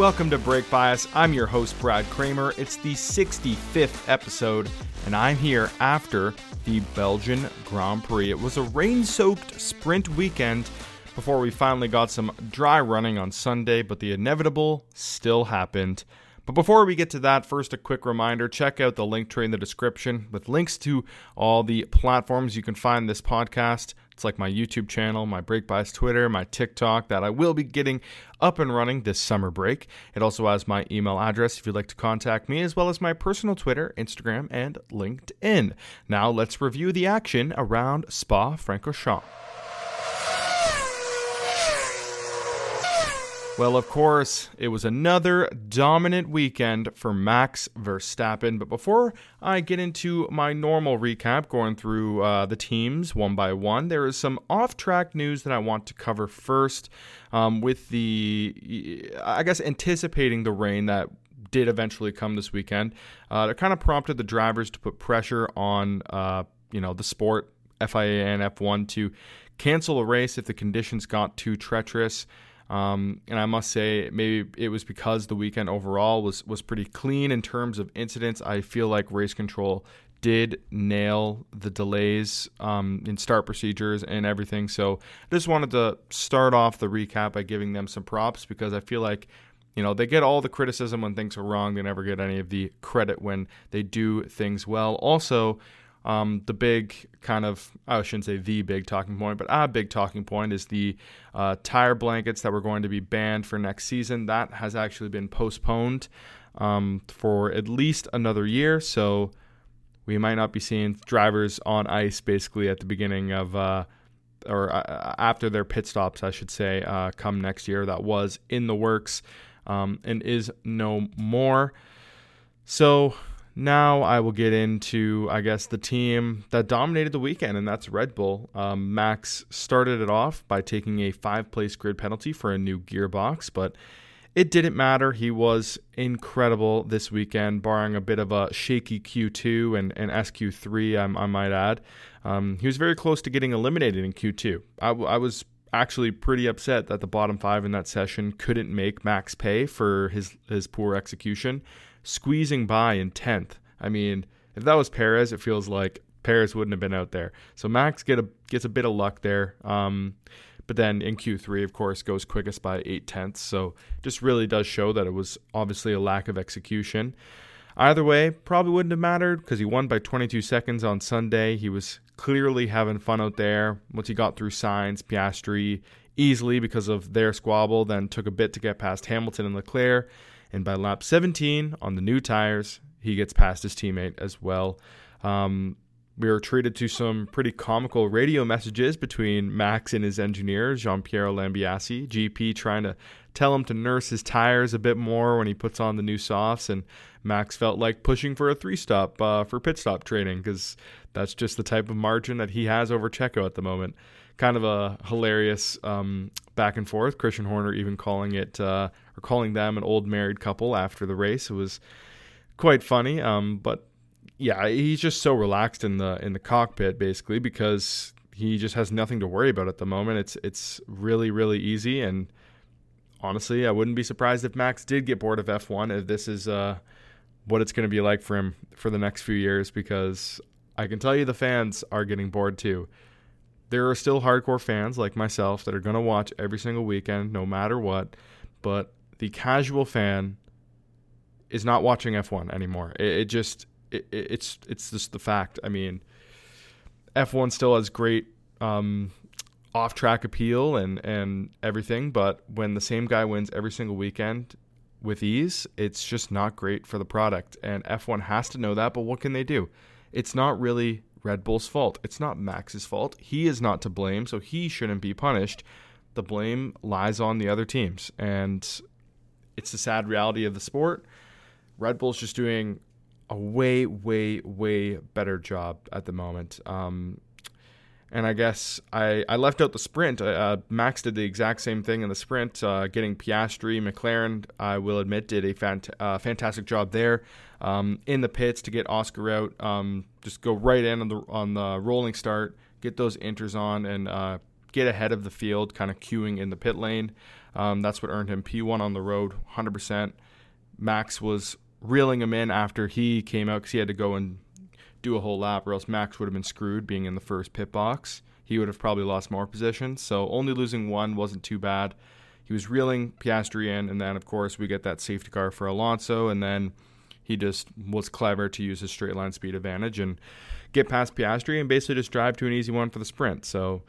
welcome to Brake Bias. I'm your host, Brad Kramer. It's the 65th episode, and I'm here after the Belgian Grand Prix. It was a rain soaked sprint weekend before we finally got some dry running on Sunday, but the inevitable still happened. But before we get to that, first a quick reminder check out the link tree in the description with links to all the platforms you can find this podcast. It's like my YouTube channel, my Brake Bias Twitter, my TikTok that I will be getting up and running this summer break. It also has my email address if you'd like to contact me, as well as my personal Twitter, Instagram, and LinkedIn. Now let's review the action around Spa Francorchamps. Well, of course, it was another dominant weekend for Max Verstappen. But before I get into my normal recap, going through uh, the teams one by one, there is some off track news that I want to cover first. Um, with the, I guess, anticipating the rain that did eventually come this weekend, uh, it kind of prompted the drivers to put pressure on, uh, you know, the sport, FIA and F1, to cancel a race if the conditions got too treacherous. Um, and I must say, maybe it was because the weekend overall was was pretty clean in terms of incidents. I feel like race control did nail the delays um, in start procedures and everything. So I just wanted to start off the recap by giving them some props because I feel like you know they get all the criticism when things are wrong. They never get any of the credit when they do things well. Also. Um, the big kind of, I shouldn't say the big talking point, but a big talking point is the uh, tire blankets that were going to be banned for next season. That has actually been postponed um, for at least another year. So we might not be seeing drivers on ice basically at the beginning of, uh, or uh, after their pit stops, I should say, uh, come next year. That was in the works um, and is no more. So now I will get into, I guess, the team that dominated the weekend, and that's Red Bull. Um, Max started it off by taking a five place grid penalty for a new gearbox, but it didn't matter. He was incredible this weekend, barring a bit of a shaky Q2 and, and SQ3, I, I might add. Um, he was very close to getting eliminated in Q2. I, I was actually pretty upset that the bottom five in that session couldn't make Max pay for his, his poor execution squeezing by in 10th. I mean, if that was Perez, it feels like Perez wouldn't have been out there. So Max get a, gets a bit of luck there. Um, but then in Q3, of course, goes quickest by eight tenths. So just really does show that it was obviously a lack of execution. Either way, probably wouldn't have mattered because he won by 22 seconds on Sunday. He was clearly having fun out there. Once he got through Sainz, Piastri easily because of their squabble, then took a bit to get past Hamilton and Leclerc. And by lap 17 on the new tires, he gets past his teammate as well. Um, we were treated to some pretty comical radio messages between Max and his engineer, Gianpiero Lambiase. GP trying to tell him to nurse his tires a bit more when he puts on the new softs, and Max felt like pushing for a three stop uh, for pit stop training because that's just the type of margin that he has over Checo at the moment. Kind of a hilarious um, back and forth. Christian Horner even calling it uh, or calling them an old married couple after the race. It was quite funny. Um, but yeah, he's just so relaxed in the in the cockpit basically because he just has nothing to worry about at the moment. It's it's really really easy and honestly, I wouldn't be surprised if Max did get bored of F1 if this is uh, what it's going to be like for him for the next few years because I can tell you the fans are getting bored too there are still hardcore fans like myself that are going to watch every single weekend, no matter what. But the casual fan is not watching F1 anymore. It, it just it, it's it's just the fact. I mean, F1 still has great um, off track appeal and and everything, but when the same guy wins every single weekend with ease, it's just not great for the product. And F1 has to know that. But what can they do? It's not really Red Bull's fault. It's not Max's fault. He is not to blame, so he shouldn't be punished. The blame lies on the other teams. And it's the sad reality of the sport. Red Bull's just doing a way, way, way better job at the moment. Um, and I guess I, I left out the sprint. Uh, Max did the exact same thing in the sprint, uh, getting Piastri. McLaren, I will admit, did a fant- uh, fantastic job there um, in the pits to get Oscar out. Um, just go right in on the on the rolling start, get those inters on, and uh, get ahead of the field, kind of queuing in the pit lane. Um, that's what earned him P1 on the road, 100%. Max was reeling him in after he came out because he had to go and do a whole lap, or else Max would have been screwed being in the first pit box. He would have probably lost more positions. So only losing one wasn't too bad. He was reeling Piastri in, and then of course we get that safety car for Alonso, and then he just was clever to use his straight line speed advantage and get past Piastri and basically just drive to an easy one for the sprint. So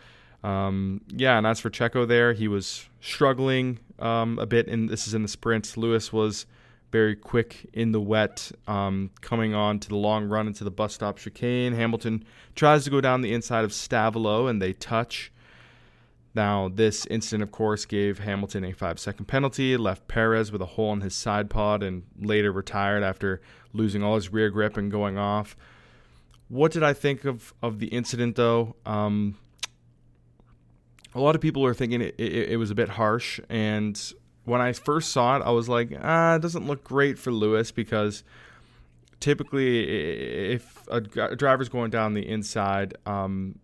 um, yeah, and as for Checo there, he was struggling um, a bit, and this is in the sprints. Lewis was very quick in the wet, um, coming on to the long run into the bus stop chicane. Hamilton tries to go down the inside of Stavelot, and they touch. Now, this incident, of course, gave Hamilton a five second penalty, left Perez with a hole in his side pod, and later retired after losing all his rear grip and going off. What did I think of, of the incident, though? Um, a lot of people are thinking it, it, it, was a bit harsh. And when I first saw it, I was like, ah, it doesn't look great for Lewis because typically, if a driver's going down the inside, um,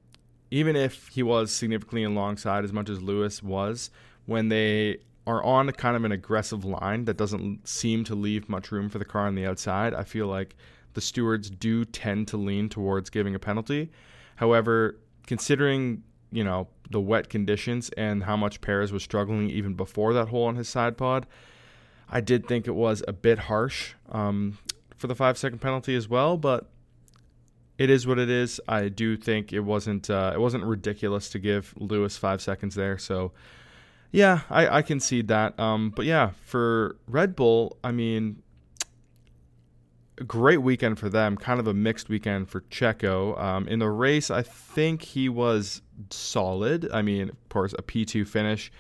even if he was significantly alongside as much as Lewis was, when they are on kind of an aggressive line that doesn't seem to leave much room for the car on the outside, I feel like the stewards do tend to lean towards giving a penalty. However, considering you know the wet conditions and how much Perez was struggling even before that hole on his side pod, I did think it was a bit harsh um, for the five second penalty as well. But it is what it is. I do think it wasn't uh, it wasn't ridiculous to give Lewis five seconds there. So yeah, I, I concede that. Um, but yeah, for Red Bull, I mean, a great weekend for them. Kind of a mixed weekend for Checo. Um, in the race, I think he was solid. I mean, of course, a P2 finish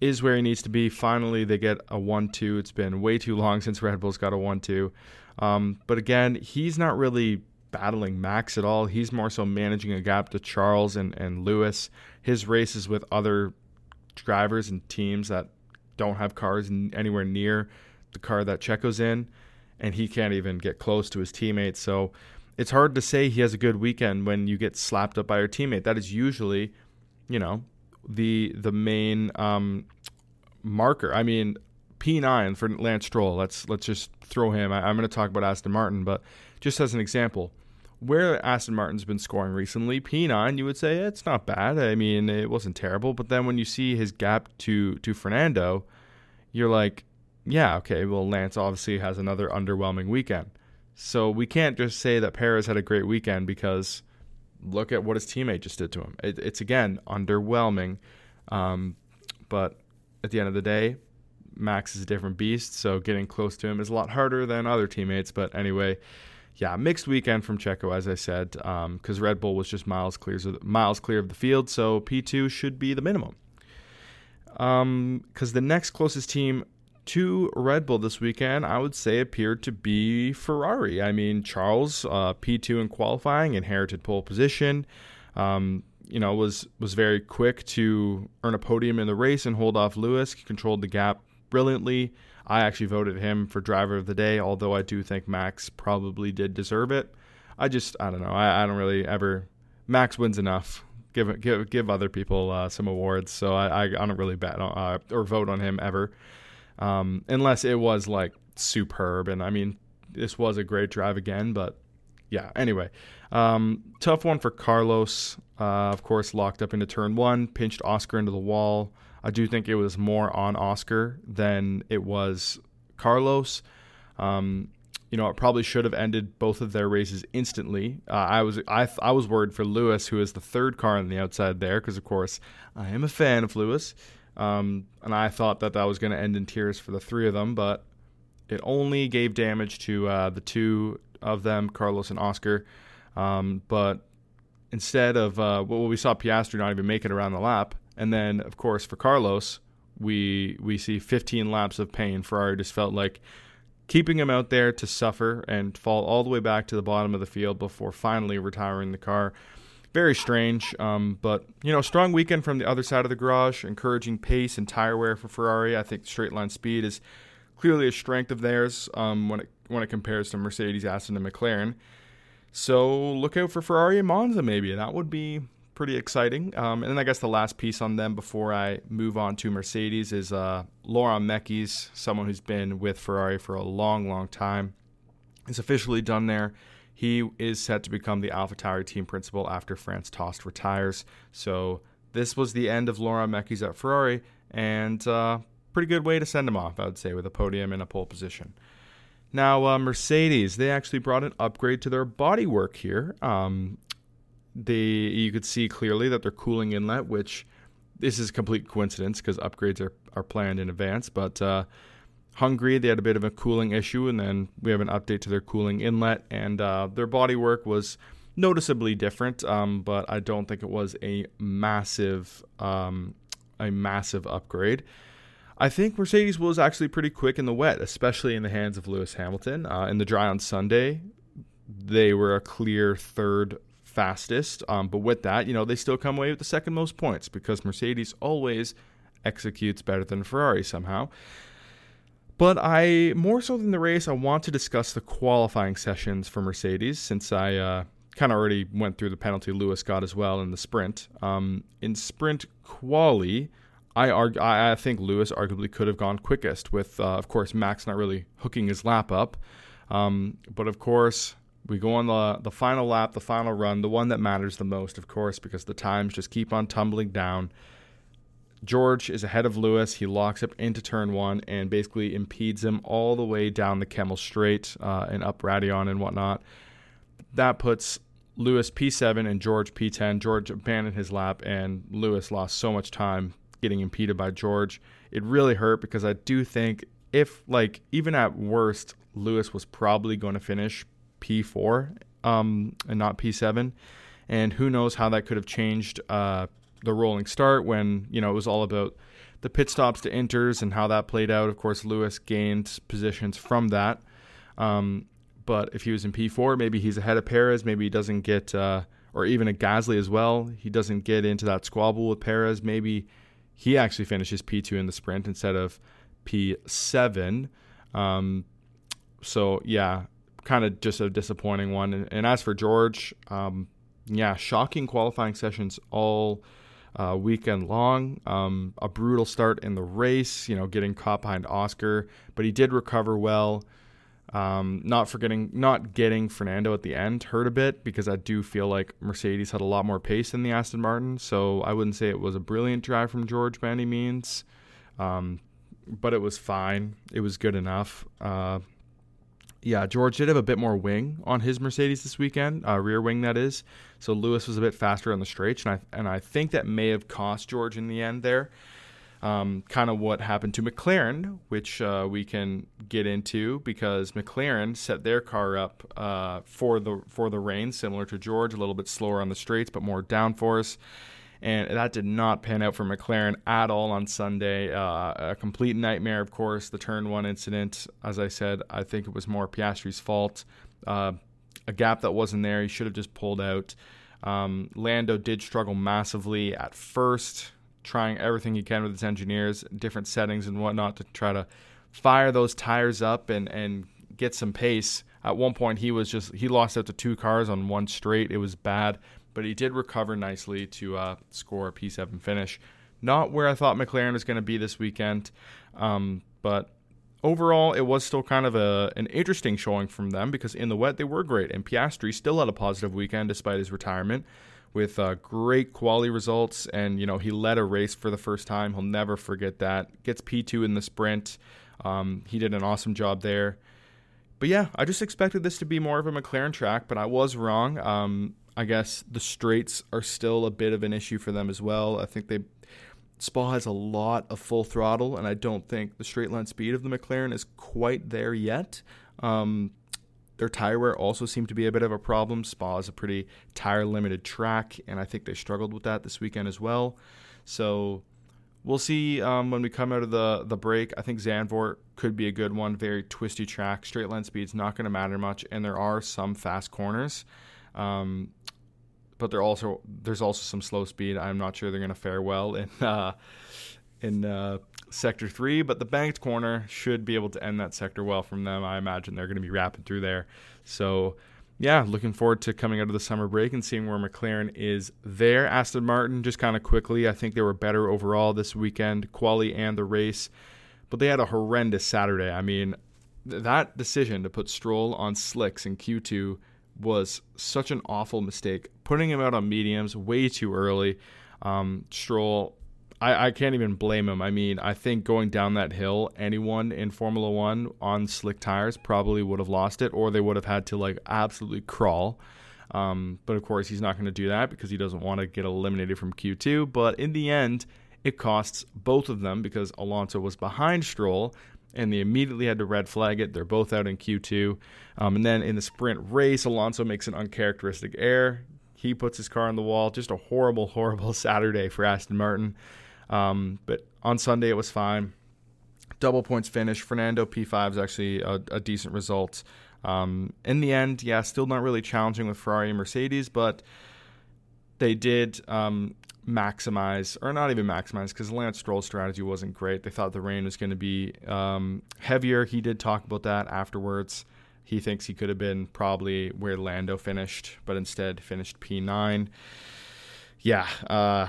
is where he needs to be. Finally, they get a 1 2. It's been way too long since Red Bull's got a 1 2. Um, but again, he's not really battling Max at all. He's more so managing a gap to Charles and, and Lewis. His races with other drivers and teams that don't have cars anywhere near the car that Checo's in, and he can't even get close to his teammates. So it's hard to say he has a good weekend when you get slapped up by your teammate. That is usually, you know, the the main um, marker. I mean, P9 for Lance Stroll. Let's let's just throw him. I, I'm going to talk about Aston Martin, but just as an example, where Aston Martin's been scoring recently, P9, you would say it's not bad. I mean, it wasn't terrible. But then when you see his gap to to Fernando, you're like, yeah, okay. Well, Lance obviously has another underwhelming weekend. So we can't just say that Perez had a great weekend because look at what his teammate just did to him. It, it's again underwhelming, um, but at the end of the day, Max is a different beast. So getting close to him is a lot harder than other teammates. But anyway, yeah, mixed weekend from Checo, as I said, because um, Red Bull was just miles clear, miles clear of the field. So P2 should be the minimum. Because um, the next closest team to Red Bull this weekend, I would say appeared to be Ferrari. I mean, Charles uh, P2 in qualifying, inherited pole position. Um, you know, was was very quick to earn a podium in the race and hold off Lewis. He controlled the gap brilliantly. I actually voted him for driver of the day, although I do think Max probably did deserve it. I just I don't know. I, I don't really ever. Max wins enough. Give give give other people uh, some awards, so I, I, I don't really bet on, uh, or vote on him ever um, unless it was like superb. And I mean, this was a great drive again, but yeah. Anyway, um, tough one for Carlos. Uh, of course, locked up into turn one, pinched Oscar into the wall. I do think it was more on Oscar than it was Carlos. Um, you know, it probably should have ended both of their races instantly. Uh, I was I, I was worried for Lewis, who is the third car on the outside there, because of course I am a fan of Lewis. Um, and I thought that that was going to end in tears for the three of them, but it only gave damage to uh, the two of them, Carlos and Oscar. Um, but instead of uh, well, we saw Piastri not even make it around the lap, and then of course for Carlos, we we see 15 laps of pain. Ferrari just felt like keeping him out there to suffer and fall all the way back to the bottom of the field before finally retiring the car very strange. Um, but you know, strong weekend from the other side of the garage, encouraging pace and tire wear for Ferrari. I think straight line speed is clearly a strength of theirs um, when it when it compares to Mercedes, Aston, and McLaren. So look out for Ferrari and Monza maybe. That would be pretty exciting. Um, and then I guess the last piece on them before I move on to Mercedes is uh, Laurent Mekies, someone who's been with Ferrari for a long, long time. Is officially done there. He is set to become the AlphaTauri team principal after Franz Tost retires. So this was the end of Laurent Mekies at Ferrari, and uh, pretty good way to send him off, I would say, with a podium and a pole position. Now, uh, Mercedes, they actually brought an upgrade to their bodywork here. Um, they, you could see clearly that their cooling inlet, which this is a complete coincidence because upgrades are, are planned in advance, but uh, Hungary, they had a bit of a cooling issue, and then we have an update to their cooling inlet, and uh, their bodywork was noticeably different, um, but I don't think it was a massive, um, a massive upgrade. I think Mercedes was actually pretty quick in the wet, especially in the hands of Lewis Hamilton. Uh, in the dry on Sunday, they were a clear third fastest. Um, but with that, you know, they still come away with the second most points because Mercedes always executes better than Ferrari somehow. But I, more so than the race, I want to discuss the qualifying sessions for Mercedes since I uh, kind of already went through the penalty Lewis got as well in the sprint. Um, in sprint quali, I argue, I think Lewis arguably could have gone quickest with, uh, of course, Max not really hooking his lap up. Um, but of course, we go on the the final lap, the final run, the one that matters the most, of course, because the times just keep on tumbling down. George is ahead of Lewis. He locks up into turn one and basically impedes him all the way down the Kemmel Straight uh, and up Raidillon and whatnot. That puts Lewis P7 and George P10. George abandoned his lap, and Lewis lost so much time getting impeded by George. It really hurt because I do think if like even at worst Lewis was probably going to finish P4 um, and not P7, and who knows how that could have changed uh, the rolling start when you know it was all about the pit stops to inters and how that played out. Of course, Lewis gained positions from that. Um, but if he was in P4, maybe he's ahead of Perez. Maybe he doesn't get, uh, or even a Gasly as well. He doesn't get into that squabble with Perez. Maybe he actually finishes P2 in the sprint instead of P7. Um, so, yeah, kind of just a disappointing one. And, and as for George, um, yeah, shocking qualifying sessions all uh, weekend long. Um, a brutal start in the race, you know, getting caught behind Oscar, but he did recover well. Um, not forgetting, not getting Fernando at the end hurt a bit because I do feel like Mercedes had a lot more pace than the Aston Martin. So I wouldn't say it was a brilliant drive from George by any means, um, but it was fine. It was good enough. Uh, yeah, George did have a bit more wing on his Mercedes this weekend, uh, rear wing that is. So Lewis was a bit faster on the straights, and I and I think that may have cost George in the end there um, kind of what happened to McLaren, which uh, we can get into because McLaren set their car up uh, for the for the rain, similar to George, a little bit slower on the straights but more downforce. And that did not pan out for McLaren at all on Sunday. Uh, a complete nightmare, of course. The turn one incident, as I said, I think it was more Piastri's fault. A gap that wasn't there. He should have just pulled out. Um, Lando did struggle massively at first trying everything he can with his engineers, different settings and whatnot to try to fire those tires up and, and get some pace. At one point, he was just he lost out to two cars on one straight. It was bad, but he did recover nicely to uh, score a P7 finish. Not where I thought McLaren was going to be this weekend, um, but overall, it was still kind of a an interesting showing from them because in the wet they were great, and Piastri still had a positive weekend despite his retirement with uh, great quality results. And, you know, he led a race for the first time. He'll never forget that. Gets P2 in the sprint. Um, he did an awesome job there. But yeah, I just expected this to be more of a McLaren track, but I was wrong. Um, I guess the straights are still a bit of an issue for them as well. I think they Spa has a lot of full throttle, and I don't think the straight line speed of the McLaren is quite there yet. Um, their tire wear also seemed to be a bit of a problem. Spa is a pretty tire limited track, and I think they struggled with that this weekend as well. So we'll see um, when we come out of the the break. I think Zandvoort could be a good one. Very twisty track. Straight line speed's not going to matter much, and there are some fast corners. Um, but there also there's also some slow speed. I'm not sure they're going to fare well in uh, in uh, sector three, but the banked corner should be able to end that sector well from them. I imagine they're going to be rapping through there. So yeah, looking forward to coming out of the summer break and seeing where McLaren is there. Aston Martin, just kind of quickly, I think they were better overall this weekend, quali and the race, but they had a horrendous Saturday. I mean, th- that decision to put Stroll on slicks in Q2 was such an awful mistake. Putting him out on mediums way too early. Um, Stroll, I, I can't even blame him. I mean, I think going down that hill, anyone in Formula One on slick tires probably would have lost it, or they would have had to like absolutely crawl. Um, but of course, he's not going to do that because he doesn't want to get eliminated from Q2. But in the end, it costs both of them because Alonso was behind Stroll and they immediately had to red flag it. They're both out in Q2. Um, and then in the sprint race, Alonso makes an uncharacteristic error. He puts his car on the wall. Just a horrible, horrible Saturday for Aston Martin. Um, but on Sunday, it was fine. Double points finish. Fernando P5 is actually a, a decent result. Um, in the end, yeah, still not really challenging with Ferrari and Mercedes, but they did um, maximize, or not even maximize, because Lance Stroll's strategy wasn't great. They thought the rain was going to be um, heavier. He did talk about that afterwards. He thinks he could have been probably where Lando finished, but instead finished P9. Yeah, uh,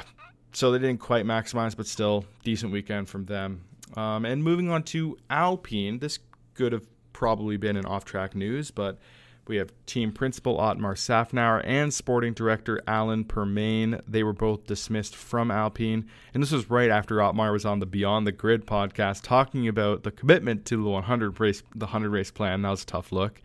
so they didn't quite maximize, but still decent weekend from them. Um, and moving on to Alpine, this could have probably been an off-track news, but we have team principal Otmar Szafnauer and sporting director Alan Permane. They were both dismissed from Alpine. And this was right after Otmar was on the Beyond the Grid podcast talking about the commitment to the 100 race, the 100 race plan. That was a tough look.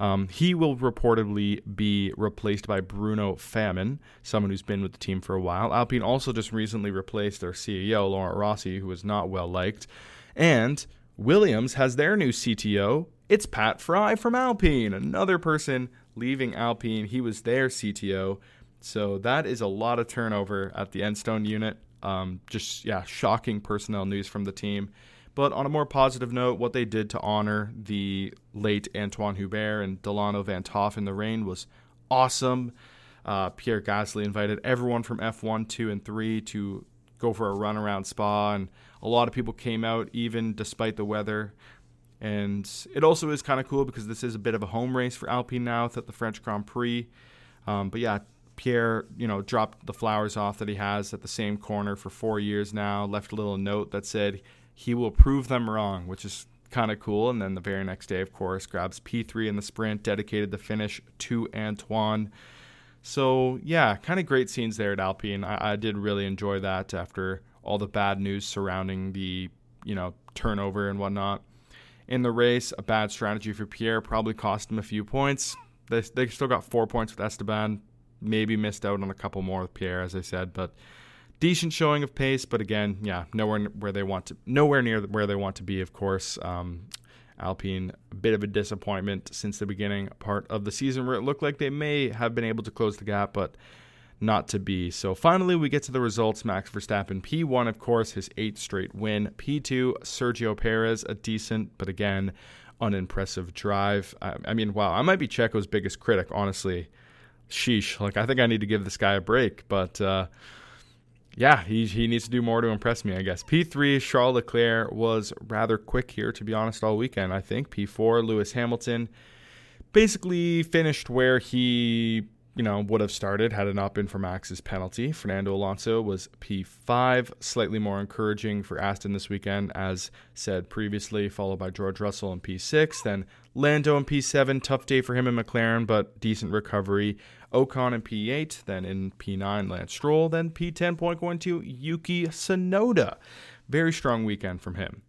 Um, he will reportedly be replaced by Bruno Famin, someone who's been with the team for a while. Alpine also just recently replaced their CEO, Laurent Rossi, who was not well liked. And Williams has their new CTO. It's Pat Fry from Alpine, another person leaving Alpine. He was their CTO. So that is a lot of turnover at the Enstone unit. Um, just, yeah, shocking personnel news from the team. But on a more positive note, what they did to honor the late Antoine Hubert and Dilano van 't Hoff in the rain was awesome. Uh, Pierre Gasly invited everyone from F1, 2, and 3 to go for a run around Spa, and a lot of people came out even despite the weather. And it also is kind of cool because this is a bit of a home race for Alpine now at the French Grand Prix. Um, but yeah, Pierre, you know, dropped the flowers off that he has at the same corner for four years now. Left a little note that said he will prove them wrong, which is kind of cool. And then the very next day, of course, grabs P3 in the sprint, dedicated the finish to Antoine. So, yeah, kind of great scenes there at Alpine. I, I, did really enjoy that after all the bad news surrounding the, you know, turnover and whatnot. In the race, a bad strategy for Pierre probably cost him a few points. They, they still got four points with Esteban. Maybe missed out on a couple more with Pierre, as I said, but decent showing of pace, but again, yeah, nowhere where they want to, nowhere near where they want to be. Of course, um, Alpine a bit of a disappointment since the beginning part of the season, where it looked like they may have been able to close the gap, but not to be. So finally, we get to the results. Max Verstappen P1, of course, his eighth straight win. P2, Sergio Perez, a decent, but again, unimpressive drive. I, I mean, wow, I might be Checo's biggest critic, honestly. Sheesh. Like, I think I need to give this guy a break, but. Uh, yeah, he, he needs to do more to impress me, I guess. P3, Charles Leclerc was rather quick here, to be honest, all weekend, I think. P4, Lewis Hamilton basically finished where he, you know, would have started had it not been for Max's penalty. Fernando Alonso was P5, slightly more encouraging for Aston this weekend, as said previously, followed by George Russell in P6. Then Lando in P7, tough day for him in McLaren, but decent recovery. Ocon in P8, then in P9, Lance Stroll, then P10 point going to Yuki Tsunoda. Very strong weekend from him.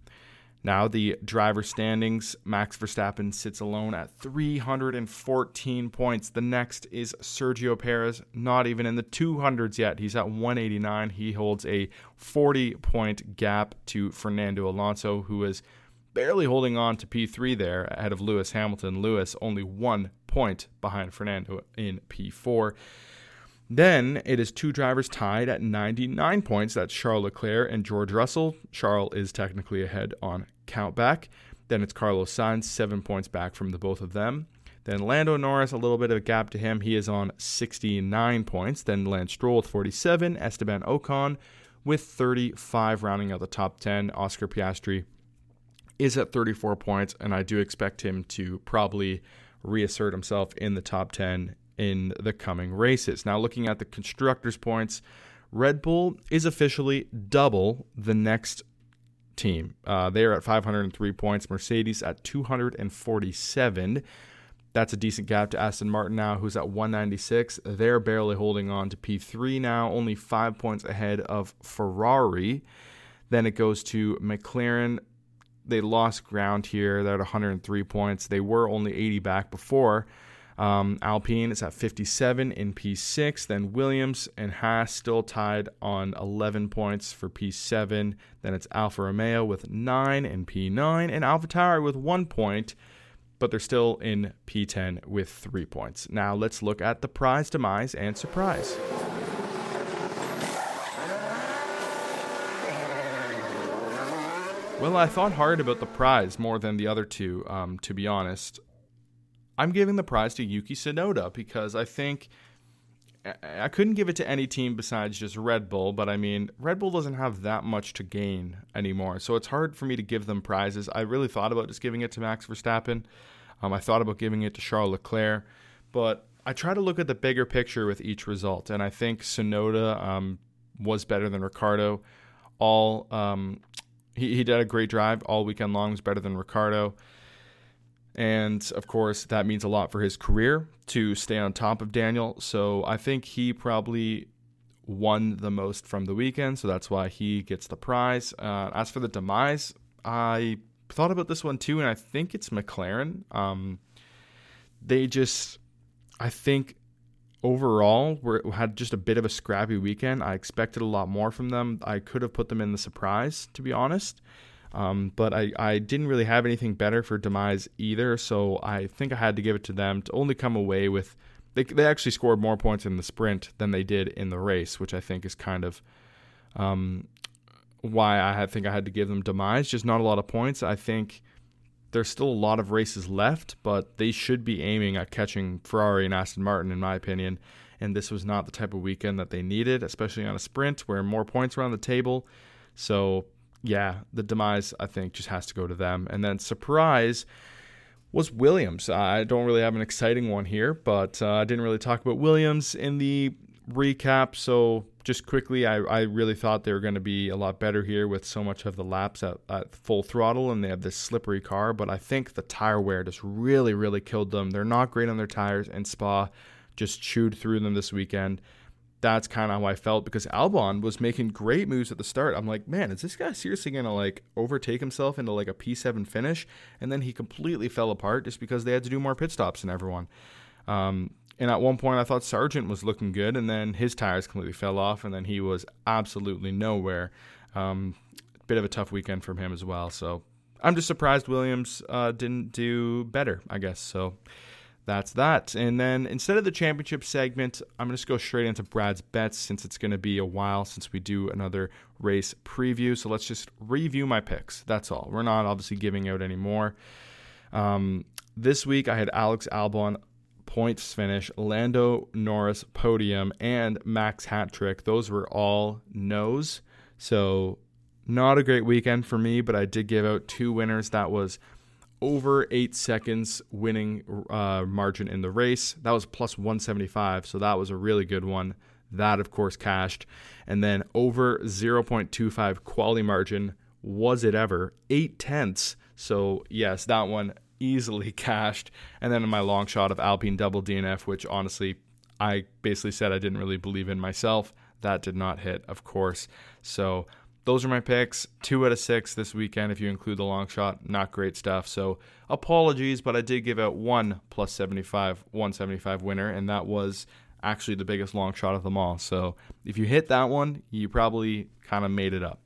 Now, the driver standings Max Verstappen sits alone at 314 points. The next is Sergio Perez, not even in the 200s yet. He's at 189. He holds a 40 point gap to Fernando Alonso, who is barely holding on to P3 there ahead of Lewis Hamilton. Lewis only one point behind Fernando in P4. Then it is two drivers tied at 99 points. That's Charles Leclerc and George Russell. Charles is technically ahead on countback. Then it's Carlos Sainz, seven points back from the both of them. Then Lando Norris, a little bit of a gap to him. He is on 69 points. Then Lance Stroll with 47. Esteban Ocon with 35, rounding out the top 10. Oscar Piastri is at 34 points, and I do expect him to probably reassert himself in the top 10 in the coming races. Now, looking at the constructors' points, Red Bull is officially double the next team. Uh, they are at 503 points, Mercedes at 247. That's a decent gap to Aston Martin now, who's at 196. They're barely holding on to P3 now, only five points ahead of Ferrari. Then it goes to McLaren. They lost ground here. They're at 103 points. They were only 80 back before. Um, Alpine is at 57 in P6. Then Williams and Haas still tied on 11 points for P7. Then it's Alfa Romeo with 9 in P9 and AlphaTauri with 1 point, but they're still in P10 with 3 points. Now let's look at the prize demise and surprise. Well, I thought hard about the prize more than the other two, um, to be honest. I'm giving the prize to Yuki Tsunoda because I think I couldn't give it to any team besides just Red Bull, but I mean, Red Bull doesn't have that much to gain anymore. So it's hard for me to give them prizes. I really thought about just giving it to Max Verstappen. Um, I thought about giving it to Charles Leclerc, but I try to look at the bigger picture with each result. And I think Tsunoda um, was better than Ricciardo. All um, he, he did a great drive all weekend long, was better than Ricciardo. And of course, that means a lot for his career to stay on top of Daniel. So I think he probably won the most from the weekend. So that's why he gets the prize. Uh, as for the demise, I thought about this one too, and I think it's McLaren. Um, they just, I think overall were, had just a bit of a scrappy weekend. I expected a lot more from them. I could have put them in the surprise, to be honest. Um, but I, I didn't really have anything better for Demise either, so I think I had to give it to them to only come away with. They, they actually scored more points in the sprint than they did in the race, which I think is kind of um, why I had, think I had to give them Demise. Just not a lot of points. I think there's still a lot of races left, but they should be aiming at catching Ferrari and Aston Martin, in my opinion. And this was not the type of weekend that they needed, especially on a sprint where more points were on the table. So yeah, the demise I think just has to go to them. And then surprise was Williams. I don't really have an exciting one here, but uh, I didn't really talk about Williams in the recap. So just quickly, I, I really thought they were going to be a lot better here with so much of the laps at, at full throttle, and they have this slippery car. But I think the tire wear just really, really killed them. They're not great on their tires, and Spa just chewed through them this weekend that's kind of how I felt because Albon was making great moves at the start. I'm like, man, is this guy seriously going to like overtake himself into like a P7 finish? And then he completely fell apart just because they had to do more pit stops than everyone. Um, and at one point, I thought Sargeant was looking good, and then his tires completely fell off, and then he was absolutely nowhere. Um, bit of a tough weekend from him as well. So I'm just surprised Williams uh, didn't do better, I guess. So that's that. And then instead of the championship segment, I'm going to just go straight into Brad's bets since it's going to be a while since we do another race preview. So let's just review my picks. That's all. We're not obviously giving out any more. Um, this week I had Alex Albon points finish, Lando Norris podium, and Max hat trick. Those were all no's. So not a great weekend for me, but I did give out two winners. That was over eight seconds winning uh, margin in the race. That was plus 175, so that was a really good one. That, of course, cashed. And then over 0.25 quality margin. Was it ever? Eight tenths. So, yes, that one easily cashed. And then in my long shot of Alpine double DNF, which honestly, I basically said I didn't really believe in myself. That did not hit, of course. So, those are my picks. Two out of six this weekend, if you include the long shot. Not great stuff. So apologies, but I did give out one plus 75, 175 winner, and that was actually the biggest long shot of them all. So if you hit that one, you probably kind of made it up.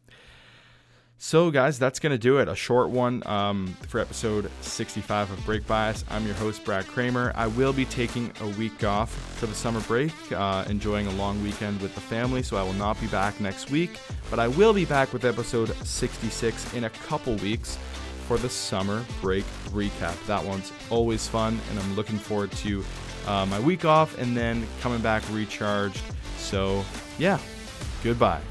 So, guys, that's going to do it. A short one um, for episode 65 of Brake Bias. I'm your host, Brad Kramer. I will be taking a week off for the summer break, uh, enjoying a long weekend with the family, so I will not be back next week. But I will be back with episode 66 in a couple weeks for the summer break recap. That one's always fun, and I'm looking forward to uh, my week off and then coming back recharged. So, yeah, goodbye.